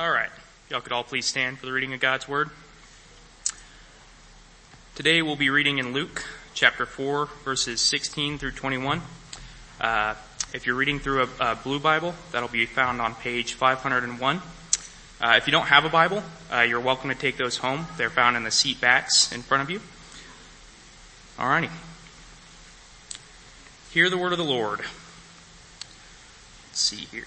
All right. Y'all could all please stand for the reading of God's Word. Today we'll be reading in Luke chapter 4 verses 16 through 21. Uh, if you're reading through a, a, blue Bible, that'll be found on page 501. Uh, if you don't have a Bible, uh, you're welcome to take those home. They're found in the seat backs in front of you. Alrighty. Hear the word of the Lord. Let's see here.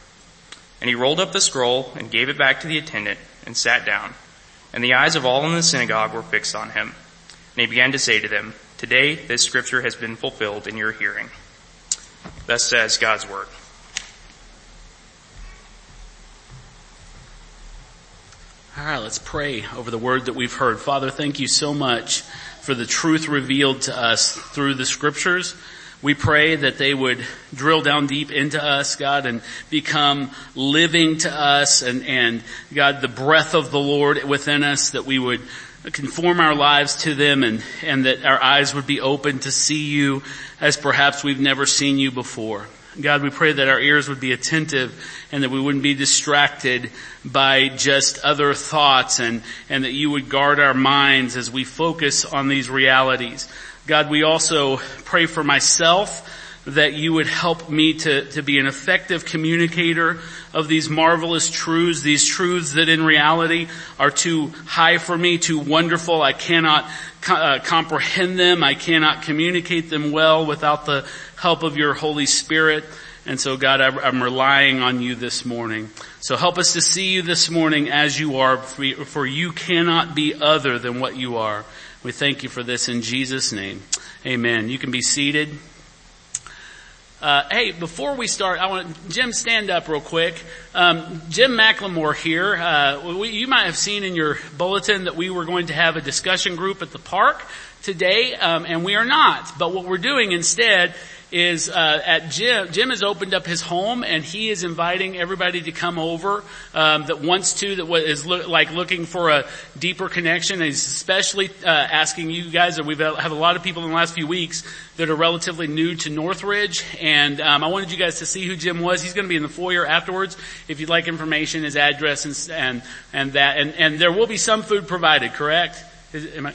And he rolled up the scroll and gave it back to the attendant and sat down. And the eyes of all in the synagogue were fixed on him. And he began to say to them, Today this scripture has been fulfilled in your hearing. Thus says God's word. All right, let's pray over the word that we've heard. Father, thank you so much for the truth revealed to us through the scriptures. We pray that they would drill down deep into us, God, and become living to us and, and God, the breath of the Lord within us, that we would conform our lives to them and, and that our eyes would be open to see you as perhaps we've never seen you before. God, we pray that our ears would be attentive and that we wouldn't be distracted by just other thoughts and, and that you would guard our minds as we focus on these realities. God, we also pray for myself that you would help me to, to be an effective communicator of these marvelous truths, these truths that in reality are too high for me, too wonderful. I cannot uh, comprehend them. I cannot communicate them well without the help of your Holy Spirit. And so God, I'm relying on you this morning. So help us to see you this morning as you are, for you cannot be other than what you are. We thank you for this in Jesus' name. Amen. You can be seated. Uh, hey, before we start, I want Jim stand up real quick. Um, Jim McLemore here. Uh, we, you might have seen in your bulletin that we were going to have a discussion group at the park today, um, and we are not. But what we're doing instead is uh, at Jim. Jim has opened up his home, and he is inviting everybody to come over um, that wants to, that is lo- like looking for a deeper connection. And he's especially uh, asking you guys. That we've have a lot of people in the last few weeks that are relatively new to Northridge, and um, I wanted you guys to see who Jim was. He's going to be in the foyer afterwards. If you'd like information, his address, and and, and that, and, and there will be some food provided. Correct? Is, am I?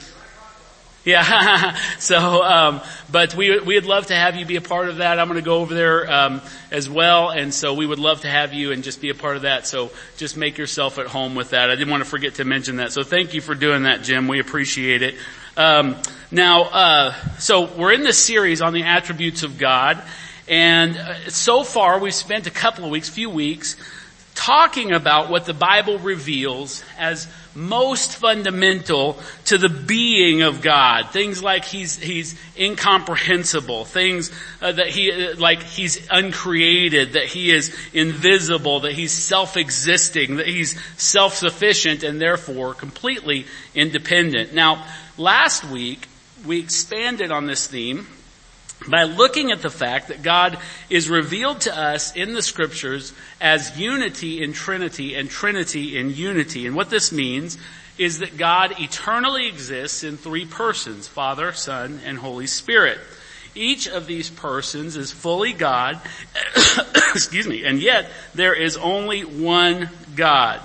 Yeah. so, um, but we we'd love to have you be a part of that. I'm going to go over there um, as well, and so we would love to have you and just be a part of that. So just make yourself at home with that. I didn't want to forget to mention that. So thank you for doing that, Jim. We appreciate it. Um, now, uh, so we're in this series on the attributes of God, and uh, so far we've spent a couple of weeks, few weeks, talking about what the Bible reveals as most fundamental to the being of God. Things like he's, he's incomprehensible. Things uh, that he, uh, like he's uncreated, that he is invisible, that he's self-existing, that he's self-sufficient and therefore completely independent. Now, last week we expanded on this theme by looking at the fact that God is revealed to us in the scriptures as unity in Trinity and Trinity in unity. And what this means is that God eternally exists in three persons, Father, Son, and Holy Spirit. Each of these persons is fully God, excuse me, and yet there is only one God.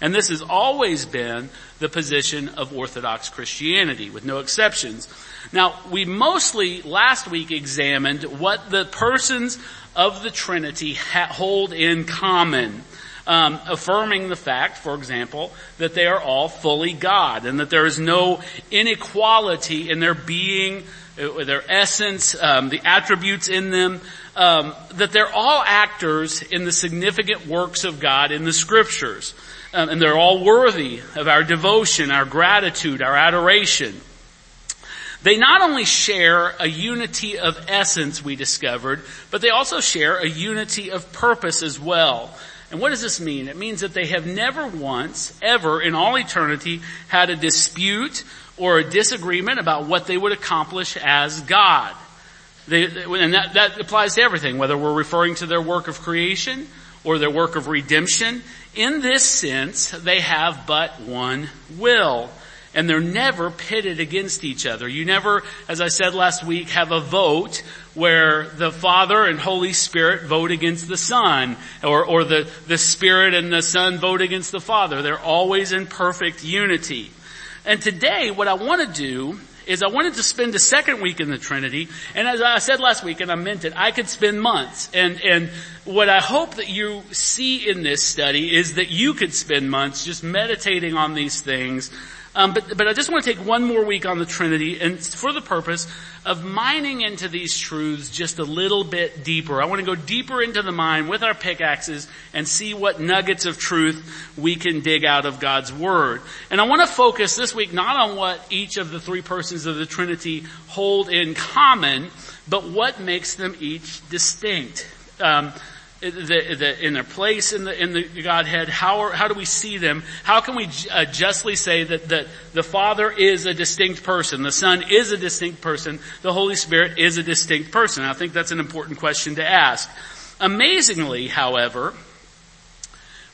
And this has always been the position of Orthodox Christianity, with no exceptions. Now, we mostly last week examined what the persons of the Trinity ha- hold in common. Um, affirming the fact, for example, that they are all fully God and that there is no inequality in their being, uh, their essence, um, the attributes in them, um, that they're all actors in the significant works of God in the Scriptures, um, and they're all worthy of our devotion, our gratitude, our adoration. They not only share a unity of essence, we discovered, but they also share a unity of purpose as well. And what does this mean? It means that they have never once, ever, in all eternity, had a dispute or a disagreement about what they would accomplish as God. They, and that, that applies to everything, whether we're referring to their work of creation or their work of redemption. In this sense, they have but one will. And they're never pitted against each other. You never, as I said last week, have a vote where the Father and Holy Spirit vote against the Son, or, or the, the Spirit and the Son vote against the Father. They're always in perfect unity. And today, what I want to do is I wanted to spend the second week in the Trinity, and as I said last week, and I meant it, I could spend months. And, and what I hope that you see in this study is that you could spend months just meditating on these things um, but, but I just want to take one more week on the Trinity and for the purpose of mining into these truths just a little bit deeper. I want to go deeper into the mind with our pickaxes and see what nuggets of truth we can dig out of God's Word. And I want to focus this week not on what each of the three persons of the Trinity hold in common, but what makes them each distinct. Um, the, the, in their place in the, in the Godhead? How, are, how do we see them? How can we uh, justly say that, that the Father is a distinct person, the Son is a distinct person, the Holy Spirit is a distinct person? I think that's an important question to ask. Amazingly, however,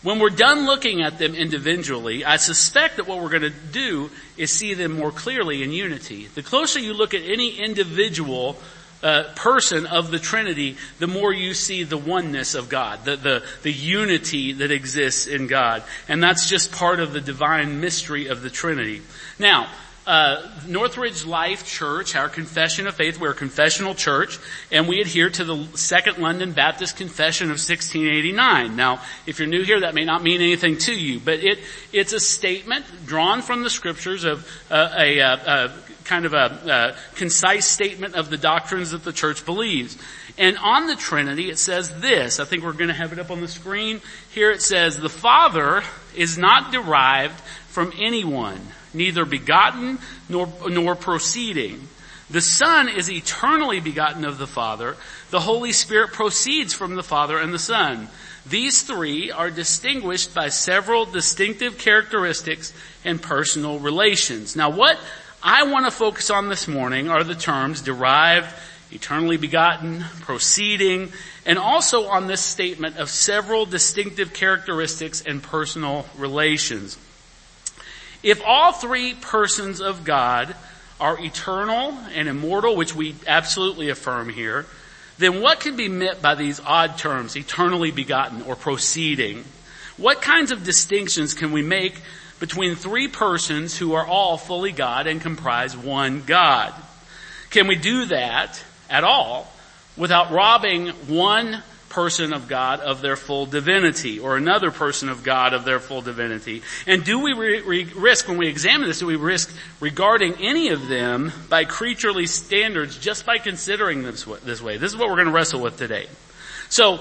when we're done looking at them individually, I suspect that what we're going to do is see them more clearly in unity. The closer you look at any individual uh, person of the Trinity, the more you see the oneness of God, the, the, the unity that exists in God. And that's just part of the divine mystery of the Trinity. Now, uh, Northridge Life Church, our confession of faith, we're a confessional church, and we adhere to the Second London Baptist Confession of 1689. Now, if you're new here, that may not mean anything to you, but it it's a statement drawn from the scriptures of uh, a, a, a kind of a, a concise statement of the doctrines that the church believes. And on the Trinity, it says this. I think we're going to have it up on the screen. Here it says, the Father is not derived from anyone, neither begotten nor, nor proceeding. The Son is eternally begotten of the Father. The Holy Spirit proceeds from the Father and the Son. These three are distinguished by several distinctive characteristics and personal relations. Now what I want to focus on this morning are the terms derived, eternally begotten, proceeding, and also on this statement of several distinctive characteristics and personal relations. If all three persons of God are eternal and immortal, which we absolutely affirm here, then what can be meant by these odd terms, eternally begotten or proceeding? What kinds of distinctions can we make between three persons who are all fully God and comprise one God. Can we do that at all without robbing one person of God of their full divinity or another person of God of their full divinity? And do we re- re- risk, when we examine this, do we risk regarding any of them by creaturely standards just by considering this, this way? This is what we're going to wrestle with today. So,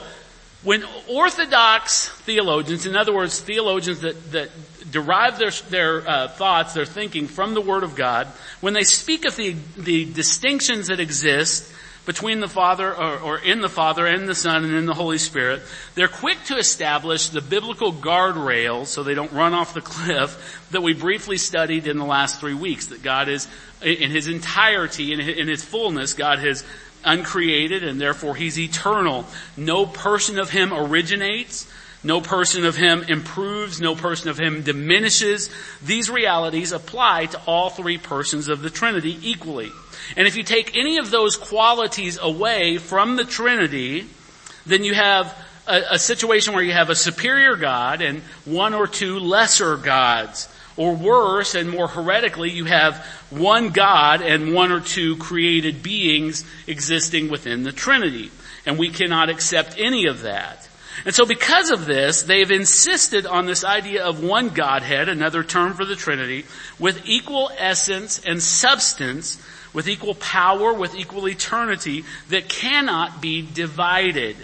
when Orthodox theologians, in other words, theologians that, that derive their, their uh, thoughts, their thinking from the Word of God, when they speak of the, the distinctions that exist between the Father, or, or in the Father and the Son and in the Holy Spirit, they're quick to establish the biblical guardrails so they don't run off the cliff that we briefly studied in the last three weeks, that God is, in His entirety, in His fullness, God has uncreated and therefore He's eternal. No person of Him originates. No person of him improves, no person of him diminishes. These realities apply to all three persons of the Trinity equally. And if you take any of those qualities away from the Trinity, then you have a, a situation where you have a superior God and one or two lesser gods. Or worse and more heretically, you have one God and one or two created beings existing within the Trinity. And we cannot accept any of that. And so because of this, they've insisted on this idea of one Godhead, another term for the Trinity, with equal essence and substance, with equal power, with equal eternity, that cannot be divided.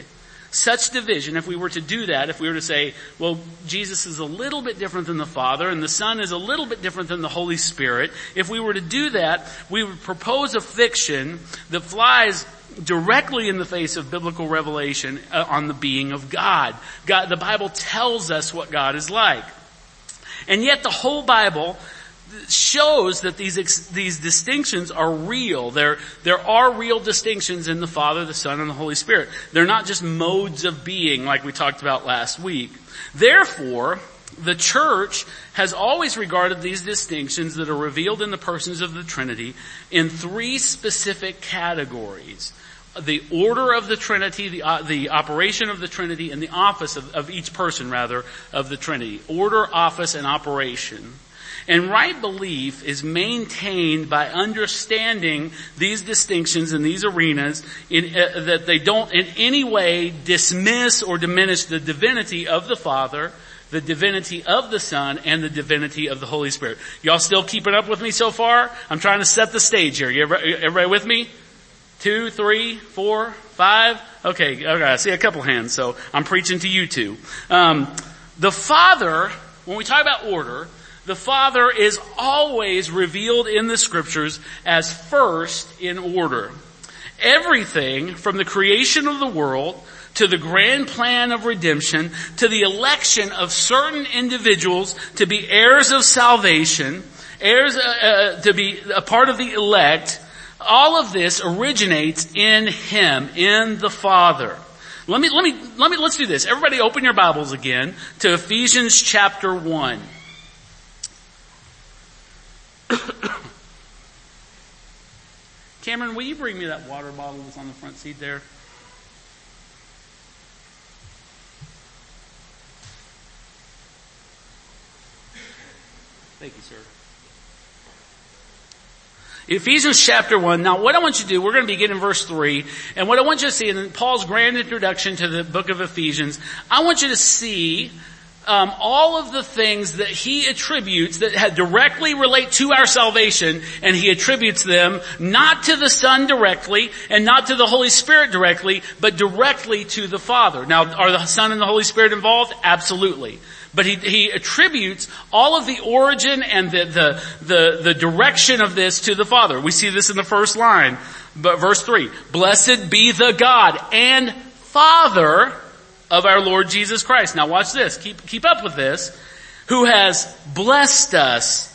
Such division, if we were to do that, if we were to say, well, Jesus is a little bit different than the Father, and the Son is a little bit different than the Holy Spirit, if we were to do that, we would propose a fiction that flies directly in the face of biblical revelation uh, on the being of God. God. The Bible tells us what God is like. And yet the whole Bible shows that these, these distinctions are real. There, there are real distinctions in the Father, the Son, and the Holy Spirit. They're not just modes of being like we talked about last week. Therefore, the church has always regarded these distinctions that are revealed in the persons of the Trinity in three specific categories. The order of the Trinity, the, uh, the operation of the Trinity, and the office of, of each person, rather, of the Trinity. Order, office, and operation. And right belief is maintained by understanding these distinctions in these arenas in, uh, that they don't in any way dismiss or diminish the divinity of the Father, the divinity of the Son, and the divinity of the Holy Spirit. Y'all still keeping up with me so far? I'm trying to set the stage here. You everybody, everybody with me? Two, three, four, five? Okay, okay, I see a couple hands, so I'm preaching to you two. Um, the Father, when we talk about order, the Father is always revealed in the scriptures as first in order. Everything from the creation of the world to the grand plan of redemption to the election of certain individuals to be heirs of salvation, heirs uh, uh, to be a part of the elect, all of this originates in Him, in the Father. Let me, let me, let me, let's do this. Everybody open your Bibles again to Ephesians chapter 1. Cameron, will you bring me that water bottle that's on the front seat there? Thank you, sir. Ephesians chapter 1. Now what I want you to do, we're going to begin in verse 3. And what I want you to see in Paul's grand introduction to the book of Ephesians, I want you to see um, all of the things that he attributes that directly relate to our salvation, and he attributes them not to the Son directly, and not to the Holy Spirit directly, but directly to the Father. Now, are the Son and the Holy Spirit involved? Absolutely. But he, he attributes all of the origin and the, the, the, the direction of this to the Father. We see this in the first line, but verse 3. Blessed be the God and Father of our Lord Jesus Christ. Now watch this. Keep, keep up with this. Who has blessed us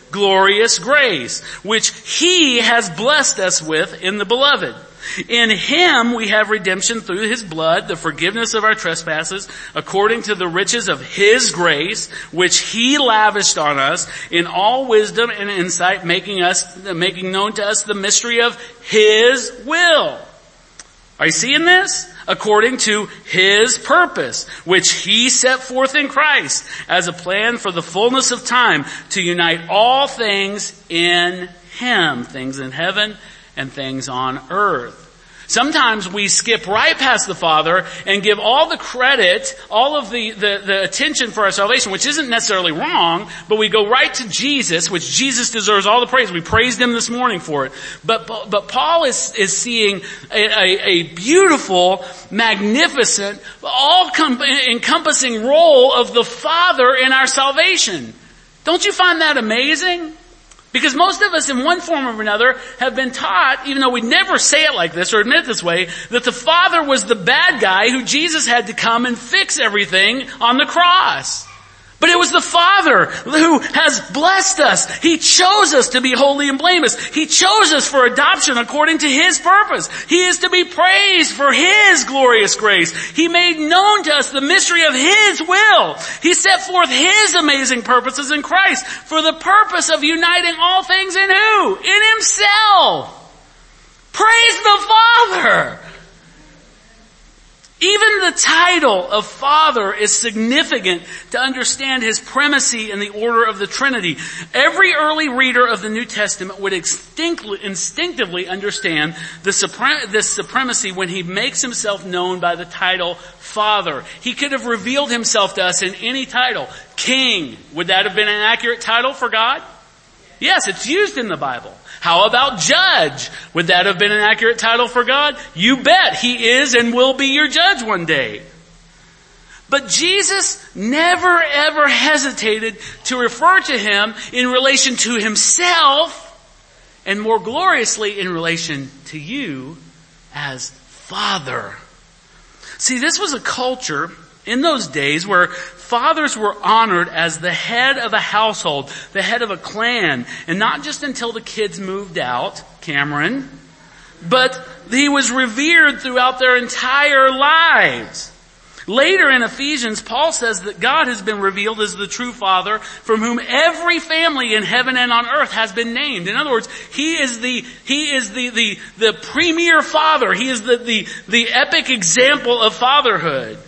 glorious grace, which He has blessed us with in the beloved. In Him we have redemption through His blood, the forgiveness of our trespasses, according to the riches of His grace, which He lavished on us in all wisdom and insight, making us, making known to us the mystery of His will. Are you seeing this? According to His purpose, which He set forth in Christ as a plan for the fullness of time to unite all things in Him, things in heaven and things on earth. Sometimes we skip right past the Father and give all the credit, all of the, the, the, attention for our salvation, which isn't necessarily wrong, but we go right to Jesus, which Jesus deserves all the praise. We praised Him this morning for it. But, but Paul is, is seeing a, a, a beautiful, magnificent, all encompassing role of the Father in our salvation. Don't you find that amazing? Because most of us in one form or another have been taught, even though we never say it like this or admit it this way, that the Father was the bad guy who Jesus had to come and fix everything on the cross. But it was the Father who has blessed us. He chose us to be holy and blameless. He chose us for adoption according to His purpose. He is to be praised for His glorious grace. He made known to us the mystery of His will. He set forth His amazing purposes in Christ for the purpose of uniting all things in who? In Himself. Praise the Father. Even the title of Father is significant to understand his primacy in the order of the Trinity. Every early reader of the New Testament would instinctively understand this supremacy when he makes himself known by the title Father. He could have revealed himself to us in any title. King. Would that have been an accurate title for God? Yes, it's used in the Bible. How about judge? Would that have been an accurate title for God? You bet. He is and will be your judge one day. But Jesus never ever hesitated to refer to him in relation to himself and more gloriously in relation to you as Father. See, this was a culture in those days where fathers were honored as the head of a household, the head of a clan, and not just until the kids moved out, Cameron, but he was revered throughout their entire lives. Later in Ephesians, Paul says that God has been revealed as the true Father from whom every family in heaven and on earth has been named. In other words, He is the, He is the, the, the premier Father. He is the, the, the epic example of fatherhood.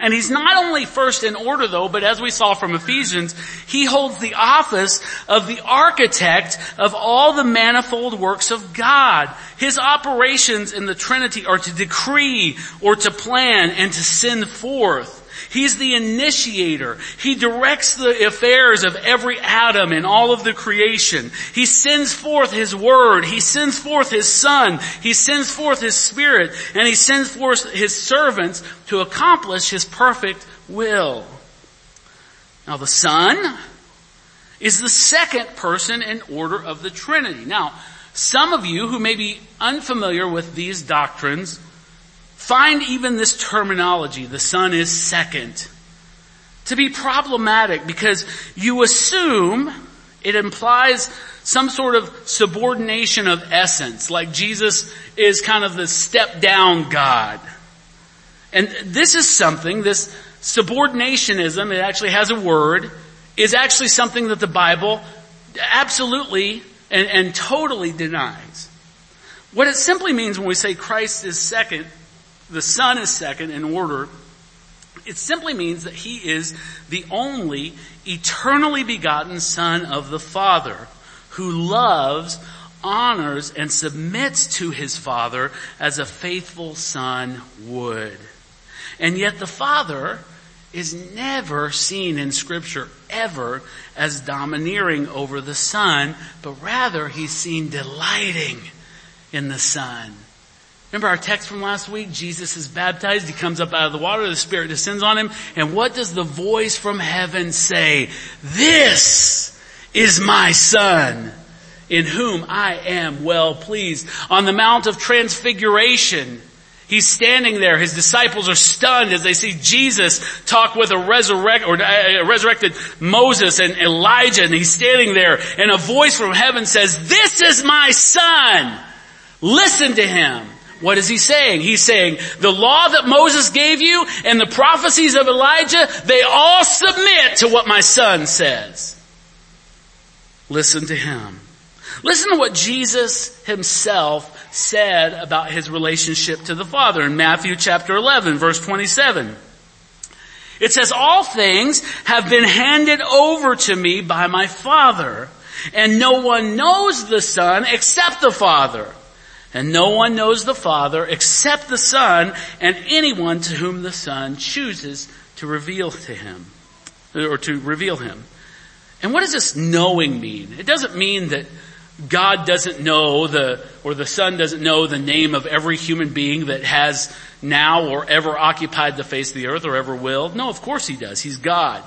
And he's not only first in order though, but as we saw from Ephesians, he holds the office of the architect of all the manifold works of God. His operations in the Trinity are to decree or to plan and to send forth. He's the initiator. He directs the affairs of every atom in all of the creation. He sends forth His Word. He sends forth His Son. He sends forth His Spirit. And He sends forth His servants to accomplish His perfect will. Now the Son is the second person in order of the Trinity. Now, some of you who may be unfamiliar with these doctrines find even this terminology, the Son is second, to be problematic because you assume it implies some sort of subordination of essence, like Jesus is kind of the step down God. And this is something, this subordinationism, it actually has a word, is actually something that the Bible absolutely and, and totally denies. What it simply means when we say Christ is second the Son is second in order. It simply means that He is the only eternally begotten Son of the Father who loves, honors, and submits to His Father as a faithful Son would. And yet the Father is never seen in scripture ever as domineering over the Son, but rather He's seen delighting in the Son Remember our text from last week? Jesus is baptized. He comes up out of the water. The Spirit descends on him. And what does the voice from heaven say? This is my son in whom I am well pleased. On the Mount of Transfiguration, He's standing there. His disciples are stunned as they see Jesus talk with a resurrect or a resurrected Moses and Elijah, and he's standing there, and a voice from heaven says, "This is my son. Listen to him." What is he saying? He's saying, the law that Moses gave you and the prophecies of Elijah, they all submit to what my son says. Listen to him. Listen to what Jesus himself said about his relationship to the Father in Matthew chapter 11 verse 27. It says, all things have been handed over to me by my Father, and no one knows the Son except the Father and no one knows the Father except the Son and anyone to whom the Son chooses to reveal to him, or to reveal him. And what does this knowing mean? It doesn't mean that God doesn't know the, or the Son doesn't know the name of every human being that has now or ever occupied the face of the earth or ever will. No, of course He does. He's God.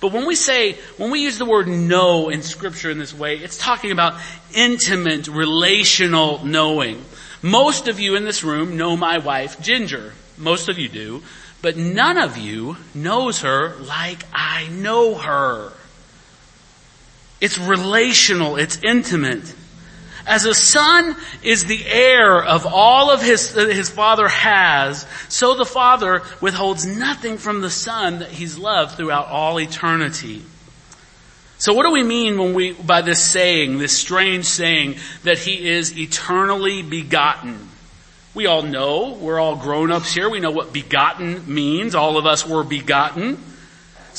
But when we say, when we use the word know in scripture in this way, it's talking about intimate, relational knowing. Most of you in this room know my wife, Ginger. Most of you do. But none of you knows her like I know her. It's relational, it's intimate. As a son is the heir of all of his, that his father has, so the father withholds nothing from the son that he's loved throughout all eternity. So what do we mean when we, by this saying, this strange saying that he is eternally begotten? We all know, we're all grown-ups here, we know what begotten means. All of us were begotten.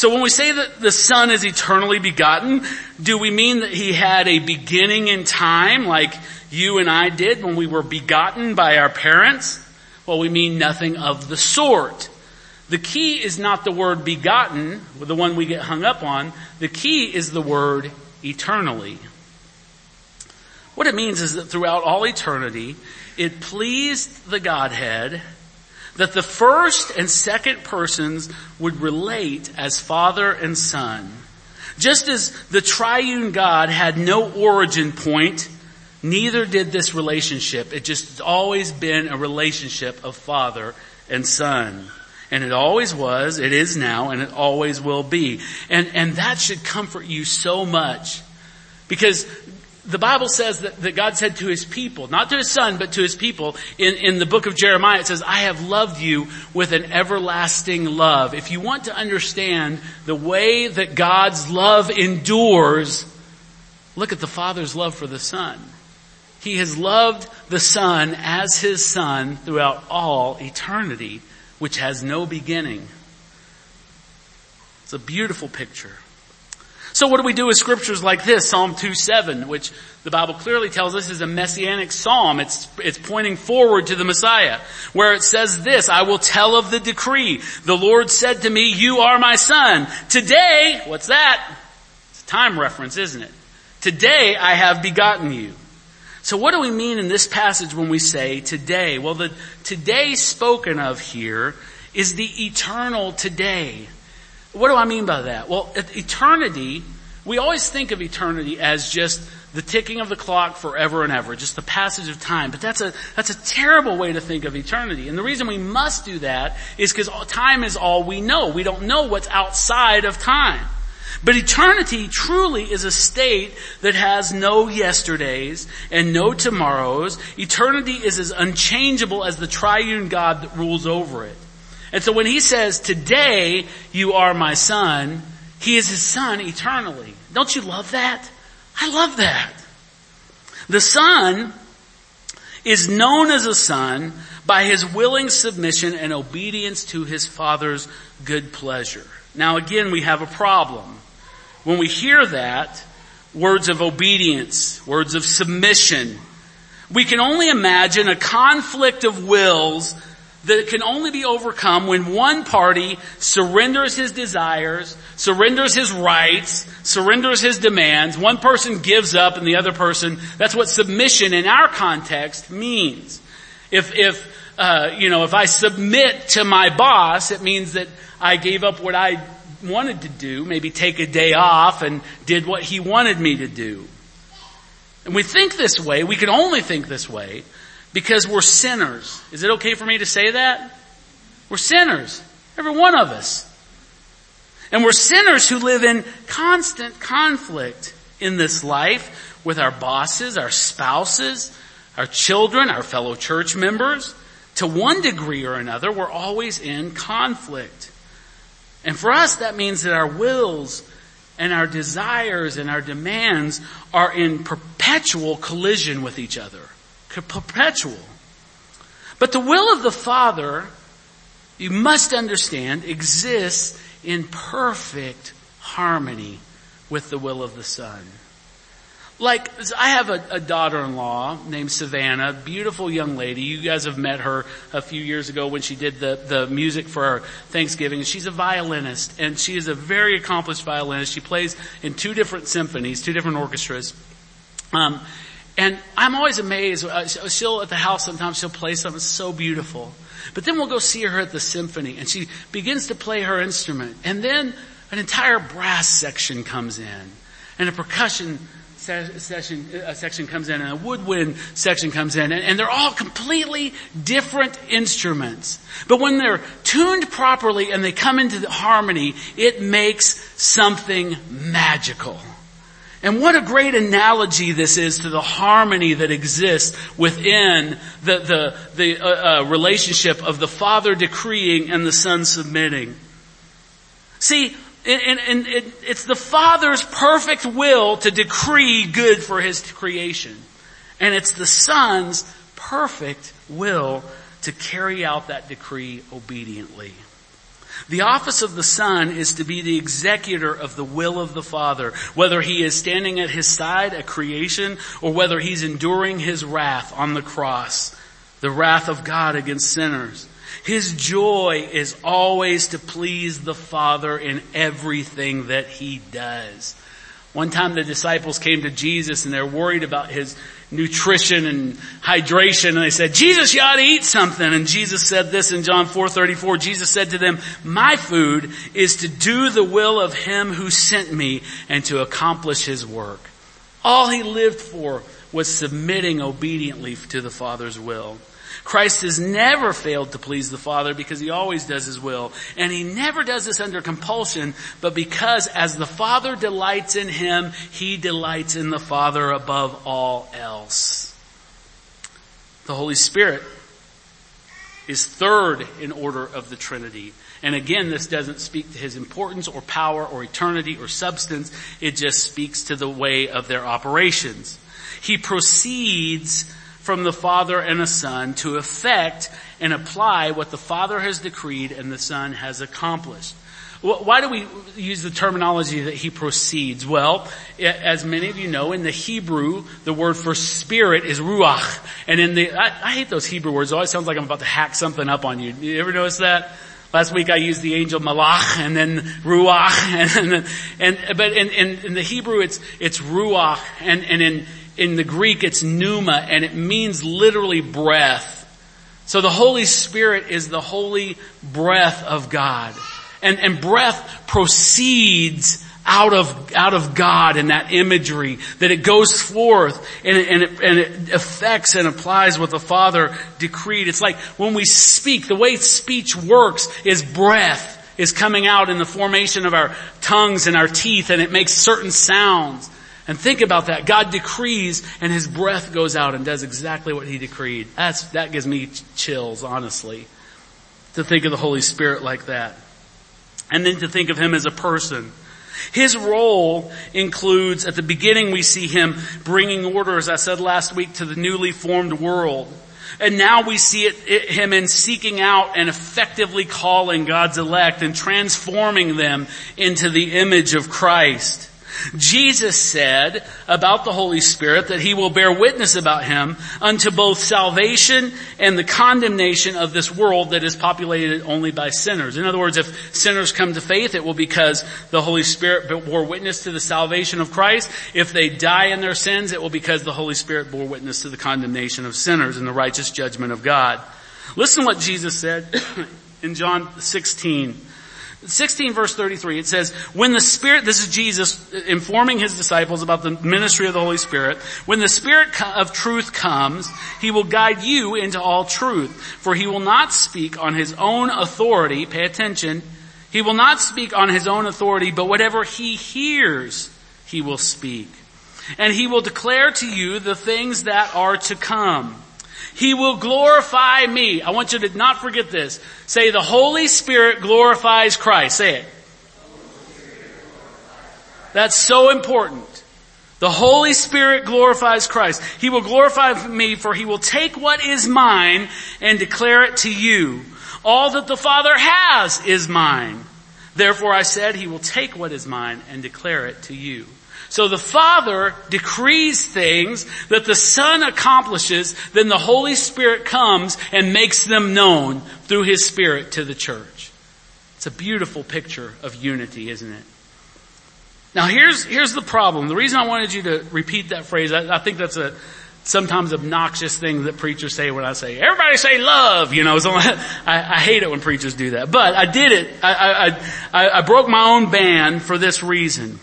So when we say that the Son is eternally begotten, do we mean that He had a beginning in time like you and I did when we were begotten by our parents? Well, we mean nothing of the sort. The key is not the word begotten, the one we get hung up on. The key is the word eternally. What it means is that throughout all eternity, it pleased the Godhead that the first and second persons would relate as father and son. Just as the triune God had no origin point, neither did this relationship. It just always been a relationship of father and son. And it always was, it is now, and it always will be. And, and that should comfort you so much. Because the Bible says that, that God said to his people, not to his son, but to his people, in, in the book of Jeremiah, it says, I have loved you with an everlasting love. If you want to understand the way that God's love endures, look at the Father's love for the Son. He has loved the Son as His Son throughout all eternity, which has no beginning. It's a beautiful picture. So what do we do with scriptures like this, Psalm 2-7, which the Bible clearly tells us is a messianic psalm. It's, it's pointing forward to the Messiah, where it says this, I will tell of the decree. The Lord said to me, you are my son. Today, what's that? It's a time reference, isn't it? Today I have begotten you. So what do we mean in this passage when we say today? Well, the today spoken of here is the eternal today. What do I mean by that? Well, eternity, we always think of eternity as just the ticking of the clock forever and ever, just the passage of time. But that's a, that's a terrible way to think of eternity. And the reason we must do that is because time is all we know. We don't know what's outside of time. But eternity truly is a state that has no yesterdays and no tomorrows. Eternity is as unchangeable as the triune God that rules over it. And so when he says, today you are my son, he is his son eternally. Don't you love that? I love that. The son is known as a son by his willing submission and obedience to his father's good pleasure. Now again, we have a problem. When we hear that, words of obedience, words of submission, we can only imagine a conflict of wills that can only be overcome when one party surrenders his desires, surrenders his rights, surrenders his demands. One person gives up and the other person, that's what submission in our context means. If, if, uh, you know, if I submit to my boss, it means that I gave up what I wanted to do, maybe take a day off and did what he wanted me to do. And we think this way, we can only think this way because we're sinners. Is it okay for me to say that? We're sinners. Every one of us. And we're sinners who live in constant conflict in this life with our bosses, our spouses, our children, our fellow church members. To one degree or another, we're always in conflict. And for us, that means that our wills and our desires and our demands are in perpetual collision with each other perpetual. But the will of the Father, you must understand, exists in perfect harmony with the will of the Son. Like, I have a, a, daughter-in-law named Savannah, beautiful young lady. You guys have met her a few years ago when she did the, the music for our Thanksgiving. She's a violinist, and she is a very accomplished violinist. She plays in two different symphonies, two different orchestras. Um, and I'm always amazed. Uh, she'll at the house sometimes she'll play something so beautiful. But then we'll go see her at the symphony and she begins to play her instrument. And then an entire brass section comes in and a percussion session, a section comes in and a woodwind section comes in and, and they're all completely different instruments. But when they're tuned properly and they come into harmony, it makes something magical. And what a great analogy this is to the harmony that exists within the, the, the uh, uh, relationship of the Father decreeing and the Son submitting. See, and, and it, it's the Father's perfect will to decree good for His creation. And it's the Son's perfect will to carry out that decree obediently. The office of the Son is to be the executor of the will of the Father, whether he is standing at his side at creation or whether he's enduring his wrath on the cross, the wrath of God against sinners. His joy is always to please the Father in everything that he does. One time the disciples came to Jesus and they're worried about his nutrition and hydration and they said, Jesus, you ought to eat something. And Jesus said this in John 4:34. Jesus said to them, my food is to do the will of him who sent me and to accomplish his work. All he lived for was submitting obediently to the Father's will. Christ has never failed to please the Father because he always does his will. And he never does this under compulsion, but because as the Father delights in him, he delights in the Father above all else. The Holy Spirit is third in order of the Trinity. And again, this doesn't speak to his importance or power or eternity or substance. It just speaks to the way of their operations. He proceeds from the Father and the Son to effect and apply what the Father has decreed and the Son has accomplished. Why do we use the terminology that he proceeds? Well, as many of you know, in the Hebrew, the word for spirit is ruach. And in the, I, I hate those Hebrew words. It always sounds like I'm about to hack something up on you. You ever notice that? Last week I used the angel malach and then ruach and, and, and but in, in, in the Hebrew it's, it's ruach and, and in, in the Greek it's pneuma and it means literally breath. So the Holy Spirit is the holy breath of God. And, and breath proceeds out of, out of God in that imagery, that it goes forth and and, it, and it affects and applies what the Father decreed. It's like when we speak, the way speech works is breath is coming out in the formation of our tongues and our teeth and it makes certain sounds. And think about that. God decrees and his breath goes out and does exactly what he decreed. That's, that gives me chills, honestly, to think of the Holy Spirit like that. And then to think of him as a person. His role includes, at the beginning we see him bringing order, as I said last week, to the newly formed world. And now we see it, it, him in seeking out and effectively calling God's elect and transforming them into the image of Christ. Jesus said about the Holy Spirit that He will bear witness about Him unto both salvation and the condemnation of this world that is populated only by sinners. In other words, if sinners come to faith, it will because the Holy Spirit bore witness to the salvation of Christ. If they die in their sins, it will because the Holy Spirit bore witness to the condemnation of sinners and the righteous judgment of God. Listen what Jesus said in John 16. 16 verse 33, it says, when the Spirit, this is Jesus informing his disciples about the ministry of the Holy Spirit, when the Spirit of truth comes, he will guide you into all truth, for he will not speak on his own authority, pay attention, he will not speak on his own authority, but whatever he hears, he will speak. And he will declare to you the things that are to come. He will glorify me. I want you to not forget this. Say the Holy Spirit glorifies Christ. Say it. That's so important. The Holy Spirit glorifies Christ. He will glorify me for he will take what is mine and declare it to you. All that the Father has is mine. Therefore I said he will take what is mine and declare it to you. So the Father decrees things that the Son accomplishes, then the Holy Spirit comes and makes them known through His Spirit to the church. It's a beautiful picture of unity, isn't it? Now here's, here's the problem. The reason I wanted you to repeat that phrase, I, I think that's a, sometimes obnoxious thing that preachers say when I say, everybody say love, you know, so I, I, hate it when preachers do that. But I did it, I, I, I broke my own ban for this reason.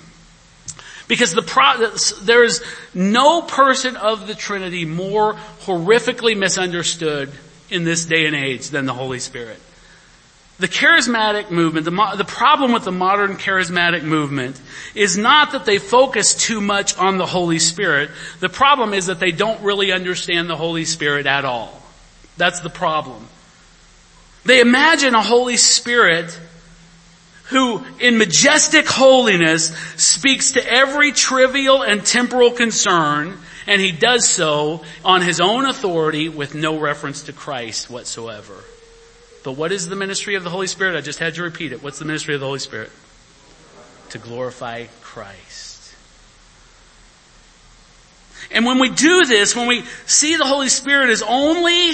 Because the pro- there is no person of the Trinity more horrifically misunderstood in this day and age than the Holy Spirit. The charismatic movement, the, mo- the problem with the modern charismatic movement is not that they focus too much on the Holy Spirit. The problem is that they don't really understand the Holy Spirit at all. That's the problem. They imagine a Holy Spirit who in majestic holiness speaks to every trivial and temporal concern and he does so on his own authority with no reference to Christ whatsoever. But what is the ministry of the Holy Spirit? I just had you repeat it. What's the ministry of the Holy Spirit? To glorify Christ. And when we do this, when we see the Holy Spirit is only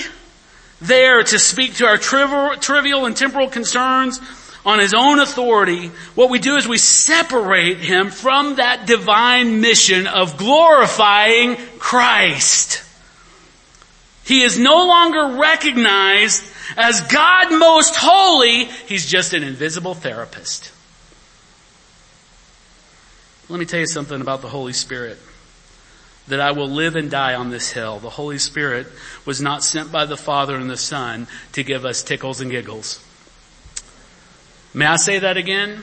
there to speak to our trivial and temporal concerns on his own authority, what we do is we separate him from that divine mission of glorifying Christ. He is no longer recognized as God most holy. He's just an invisible therapist. Let me tell you something about the Holy Spirit. That I will live and die on this hill. The Holy Spirit was not sent by the Father and the Son to give us tickles and giggles. May I say that again?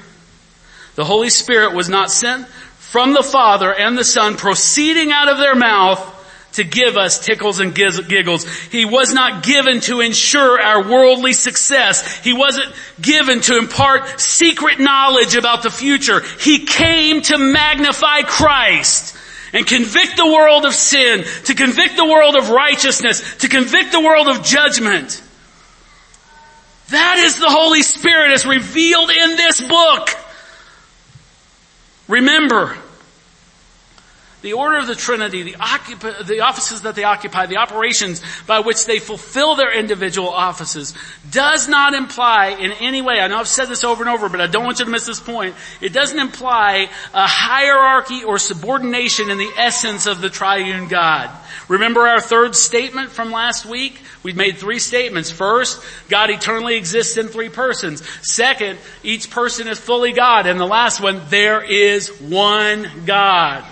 The Holy Spirit was not sent from the Father and the Son proceeding out of their mouth to give us tickles and giggles. He was not given to ensure our worldly success. He wasn't given to impart secret knowledge about the future. He came to magnify Christ and convict the world of sin, to convict the world of righteousness, to convict the world of judgment. That is the Holy Spirit as revealed in this book. Remember, the order of the Trinity, the, occup- the offices that they occupy, the operations by which they fulfill their individual offices, does not imply in any way, I know I've said this over and over, but I don't want you to miss this point, it doesn't imply a hierarchy or subordination in the essence of the triune God. Remember our third statement from last week? We've made three statements. First, God eternally exists in three persons. Second, each person is fully God. And the last one, there is one God.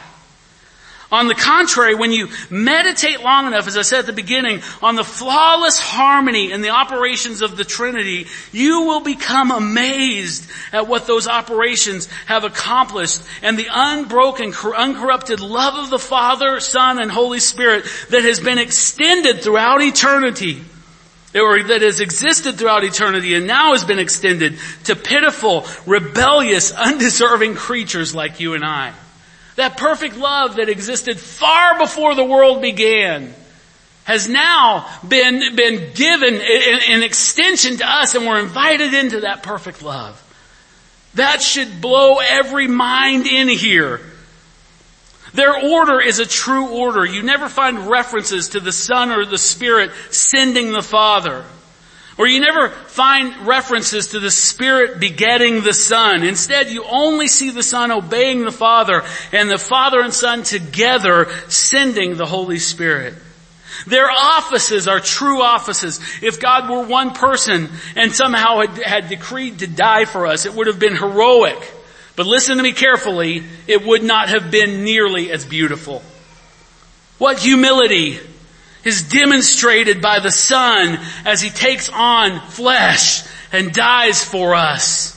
On the contrary, when you meditate long enough, as I said at the beginning, on the flawless harmony in the operations of the Trinity, you will become amazed at what those operations have accomplished and the unbroken, uncorrupted love of the Father, Son, and Holy Spirit that has been extended throughout eternity or that has existed throughout eternity and now has been extended to pitiful, rebellious, undeserving creatures like you and I. That perfect love that existed far before the world began has now been, been given an extension to us and we're invited into that perfect love. That should blow every mind in here. Their order is a true order. You never find references to the Son or the Spirit sending the Father. Or you never find references to the Spirit begetting the Son. Instead, you only see the Son obeying the Father and the Father and Son together sending the Holy Spirit. Their offices are true offices. If God were one person and somehow had, had decreed to die for us, it would have been heroic. But listen to me carefully, it would not have been nearly as beautiful. What humility is demonstrated by the Son as He takes on flesh and dies for us.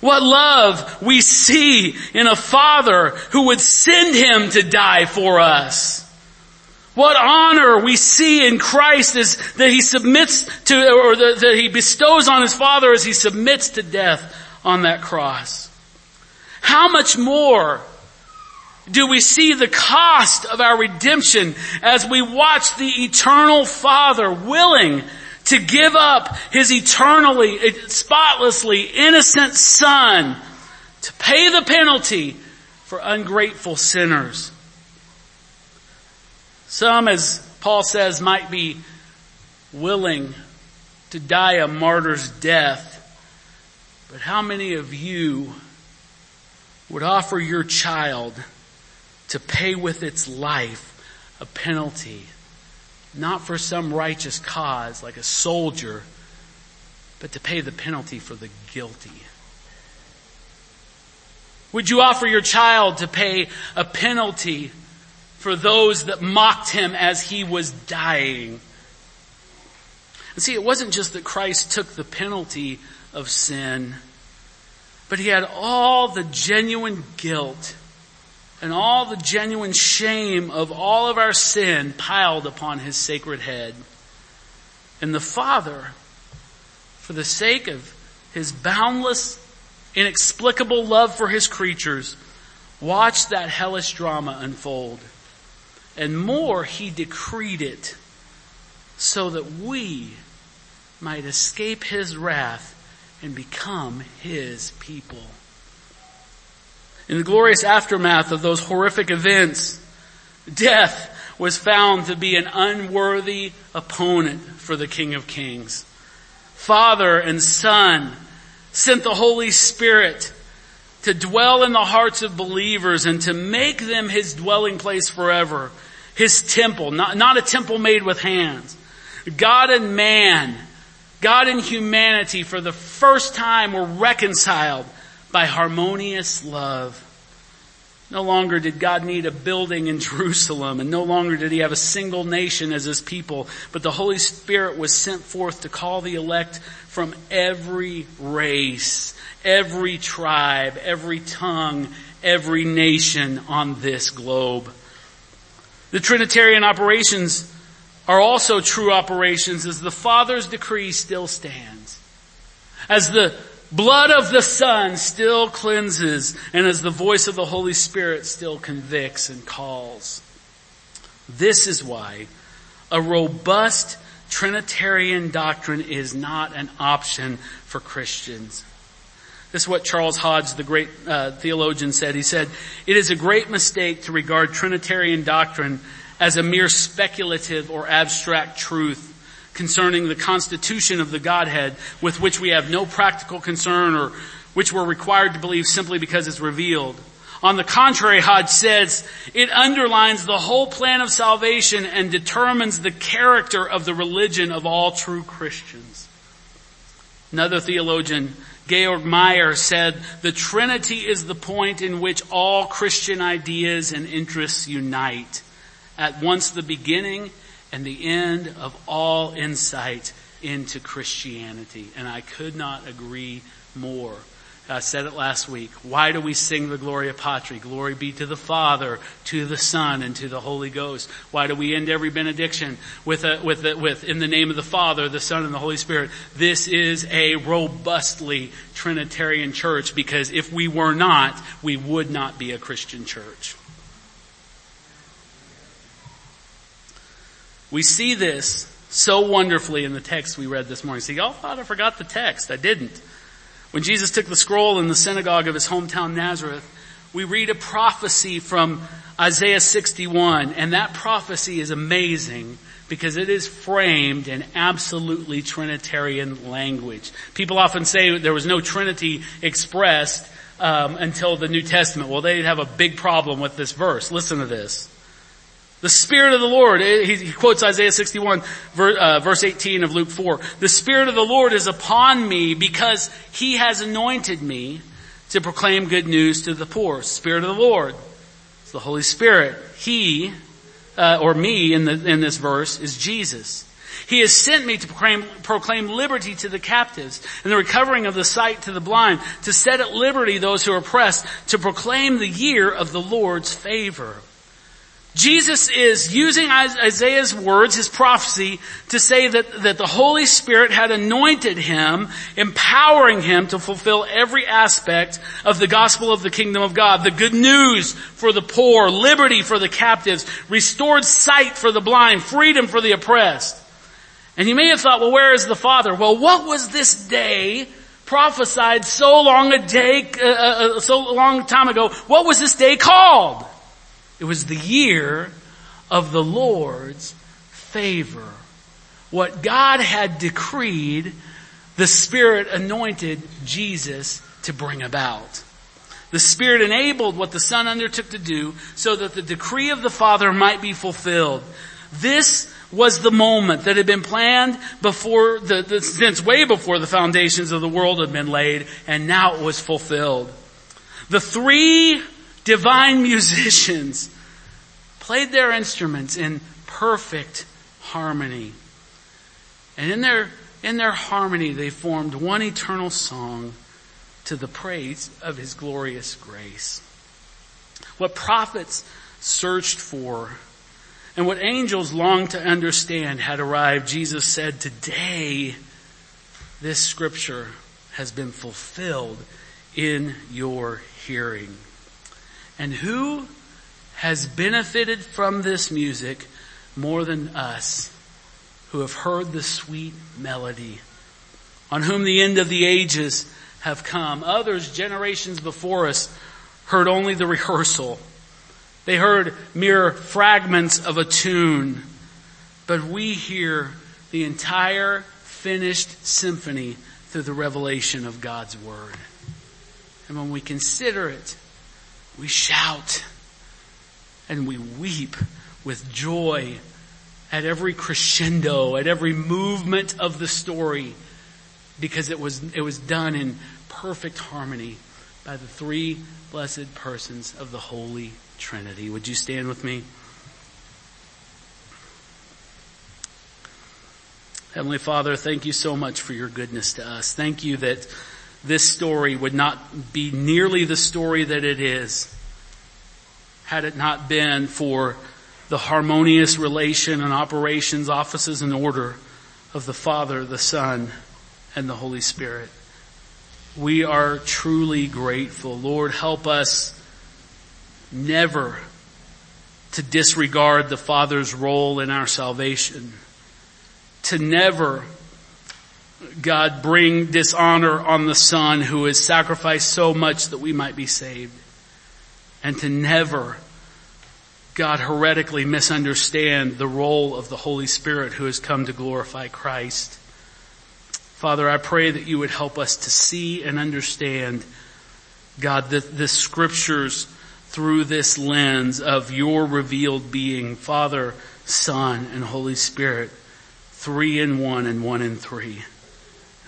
What love we see in a Father who would send Him to die for us. What honor we see in Christ is that He submits to, or that, He bestows on His Father as He submits to death on that cross. How much more do we see the cost of our redemption as we watch the eternal Father willing to give up His eternally, spotlessly innocent Son to pay the penalty for ungrateful sinners. Some, as Paul says, might be willing to die a martyr's death, but how many of you would offer your child to pay with its life a penalty, not for some righteous cause like a soldier, but to pay the penalty for the guilty. Would you offer your child to pay a penalty for those that mocked him as he was dying? And see, it wasn't just that Christ took the penalty of sin, but he had all the genuine guilt and all the genuine shame of all of our sin piled upon his sacred head. And the Father, for the sake of his boundless, inexplicable love for his creatures, watched that hellish drama unfold. and more, he decreed it so that we might escape his wrath and become his people. In the glorious aftermath of those horrific events, death was found to be an unworthy opponent for the King of Kings. Father and Son sent the Holy Spirit to dwell in the hearts of believers and to make them his dwelling place forever. His temple, not, not a temple made with hands. God and man, God and humanity for the first time were reconciled by harmonious love. No longer did God need a building in Jerusalem and no longer did he have a single nation as his people, but the Holy Spirit was sent forth to call the elect from every race, every tribe, every tongue, every nation on this globe. The Trinitarian operations are also true operations as the Father's decree still stands. As the blood of the Son still cleanses and as the voice of the Holy Spirit still convicts and calls. This is why a robust Trinitarian doctrine is not an option for Christians. This is what Charles Hodge, the great uh, theologian said. He said, it is a great mistake to regard Trinitarian doctrine as a mere speculative or abstract truth concerning the constitution of the Godhead with which we have no practical concern or which we're required to believe simply because it's revealed. On the contrary, Hodge says, it underlines the whole plan of salvation and determines the character of the religion of all true Christians. Another theologian, Georg Meyer, said, the Trinity is the point in which all Christian ideas and interests unite. At once the beginning and the end of all insight into Christianity. And I could not agree more. I said it last week. Why do we sing the Gloria Patri? Glory be to the Father, to the Son, and to the Holy Ghost. Why do we end every benediction with a, with a, with in the name of the Father, the Son, and the Holy Spirit? This is a robustly Trinitarian church because if we were not, we would not be a Christian church. We see this so wonderfully in the text we read this morning. See, y'all thought I forgot the text. I didn't. When Jesus took the scroll in the synagogue of his hometown Nazareth, we read a prophecy from Isaiah 61, and that prophecy is amazing because it is framed in absolutely Trinitarian language. People often say there was no Trinity expressed um, until the New Testament. Well, they have a big problem with this verse. Listen to this. The Spirit of the Lord, eh, he, quotes Isaiah 61 uh, verse 18 of Luke 4. The Spirit of the Lord is upon me because He has anointed me to proclaim good news to the poor. Spirit of the Lord. It's the Holy Spirit. He, uh, or me in, the, in this verse is Jesus. He has sent me to proclaim, proclaim liberty to the captives and the recovering of the sight to the blind, to set at liberty those who are oppressed, to proclaim the year of the Lord's favor. Jesus is using Isaiah's words, his prophecy, to say that, that the Holy Spirit had anointed him, empowering him to fulfill every aspect of the gospel of the kingdom of God. The good news for the poor, liberty for the captives, restored sight for the blind, freedom for the oppressed. And you may have thought, well, where is the Father? Well, what was this day prophesied so long a day, uh, uh, uh so long time ago? What was this day called? It was the year of the Lord's favor. What God had decreed, the Spirit anointed Jesus to bring about. The Spirit enabled what the Son undertook to do so that the decree of the Father might be fulfilled. This was the moment that had been planned before the, the, since way before the foundations of the world had been laid, and now it was fulfilled. The three divine musicians played their instruments in perfect harmony. And in their, in their harmony, they formed one eternal song to the praise of His glorious grace. What prophets searched for and what angels longed to understand had arrived. Jesus said, today this scripture has been fulfilled in your hearing. And who has benefited from this music more than us who have heard the sweet melody, on whom the end of the ages have come. Others, generations before us, heard only the rehearsal. They heard mere fragments of a tune, but we hear the entire finished symphony through the revelation of God's Word. And when we consider it, we shout and we weep with joy at every crescendo, at every movement of the story, because it was, it was done in perfect harmony by the three blessed persons of the Holy Trinity. Would you stand with me? Heavenly Father, thank you so much for your goodness to us. Thank you that this story would not be nearly the story that it is had it not been for the harmonious relation and operations, offices and order of the Father, the Son, and the Holy Spirit. We are truly grateful. Lord, help us never to disregard the Father's role in our salvation. To never, God, bring dishonor on the Son who has sacrificed so much that we might be saved. And to never, God, heretically misunderstand the role of the Holy Spirit who has come to glorify Christ. Father, I pray that you would help us to see and understand, God, the, the scriptures through this lens of your revealed being, Father, Son, and Holy Spirit, three in one and one in three.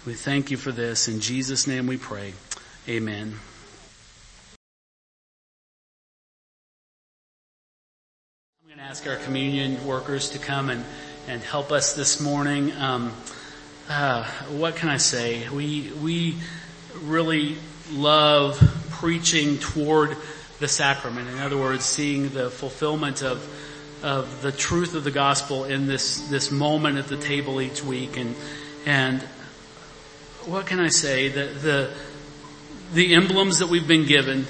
We thank you for this. In Jesus' name we pray. Amen. I'm going to ask our communion workers to come and, and help us this morning. Um, uh, what can I say? We we really love preaching toward the sacrament. In other words, seeing the fulfillment of of the truth of the gospel in this this moment at the table each week. And and what can I say? The the the emblems that we've been given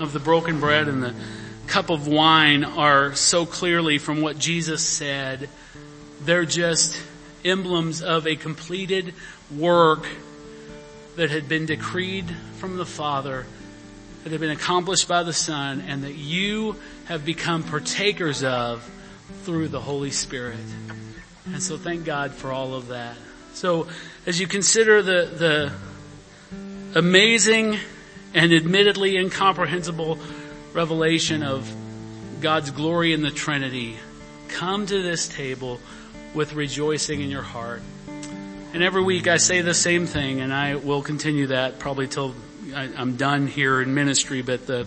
of the broken bread and the cup of wine are so clearly from what Jesus said. They're just emblems of a completed work that had been decreed from the Father, that had been accomplished by the Son, and that you have become partakers of through the Holy Spirit. And so thank God for all of that. So as you consider the, the amazing and admittedly incomprehensible revelation of God's glory in the Trinity, come to this table with rejoicing in your heart. And every week I say the same thing and I will continue that probably till I, am done here in ministry, but the,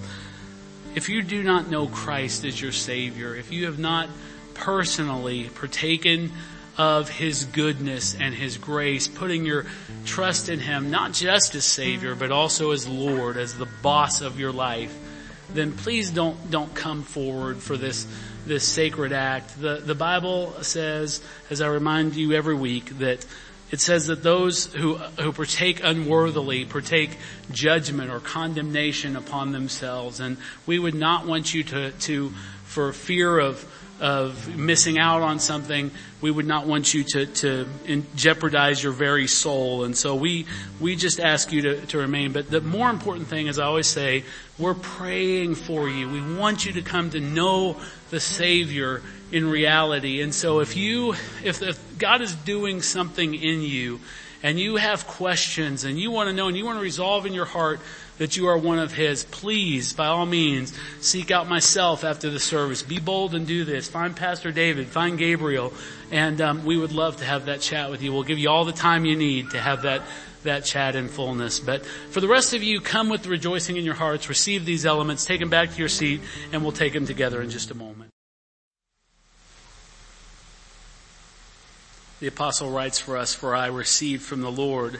if you do not know Christ as your Savior, if you have not personally partaken of His goodness and His grace, putting your trust in Him, not just as Savior, but also as Lord, as the boss of your life, then please don't, don't come forward for this this sacred act. The, the Bible says, as I remind you every week, that it says that those who, who partake unworthily partake judgment or condemnation upon themselves. And we would not want you to, to, for fear of, of missing out on something, we would not want you to, to jeopardize your very soul. And so we, we just ask you to, to remain. But the more important thing, as I always say, we're praying for you. We want you to come to know the Savior in reality. And so if you, if, if God is doing something in you and you have questions and you want to know and you want to resolve in your heart that you are one of His, please, by all means, seek out myself after the service. Be bold and do this. Find Pastor David, find Gabriel, and um, we would love to have that chat with you. We'll give you all the time you need to have that that chat in fullness. But for the rest of you, come with rejoicing in your hearts, receive these elements, take them back to your seat, and we'll take them together in just a moment. The apostle writes for us, for I received from the Lord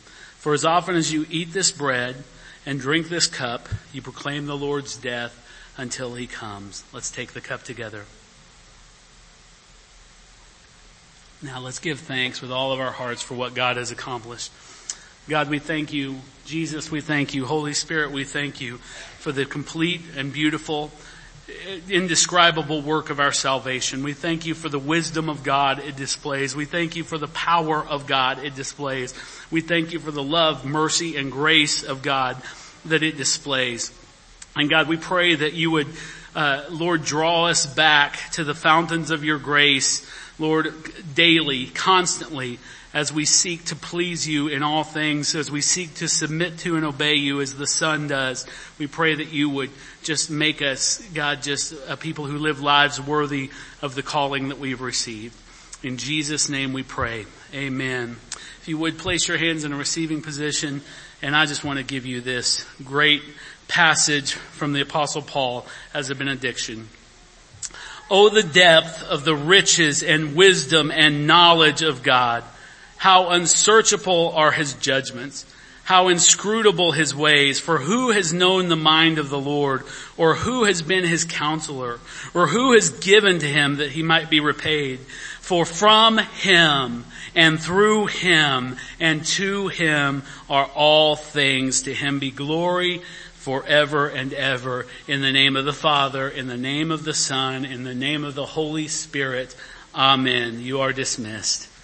For as often as you eat this bread and drink this cup, you proclaim the Lord's death until he comes. Let's take the cup together. Now let's give thanks with all of our hearts for what God has accomplished. God, we thank you. Jesus, we thank you. Holy Spirit, we thank you for the complete and beautiful, indescribable work of our salvation. We thank you for the wisdom of God it displays. We thank you for the power of God it displays. We thank you for the love, mercy, and grace of God that it displays. And God, we pray that you would, uh, Lord, draw us back to the fountains of your grace Lord, daily, constantly, as we seek to please you in all things, as we seek to submit to and obey you as the Son does, we pray that you would just make us, God, just a people who live lives worthy of the calling that we've received. In Jesus' name we pray. Amen. If you would place your hands in a receiving position, and I just want to give you this great passage from the apostle Paul as a benediction. Oh, the depth of the riches and wisdom and knowledge of God. How unsearchable are his judgments. How inscrutable his ways. For who has known the mind of the Lord? Or who has been his counselor? Or who has given to him that he might be repaid? For from him and through him and to him are all things. To him be glory forever and ever. In the name of the Father, in the name of the Son, in the name of the Holy Spirit. Amen. You are dismissed.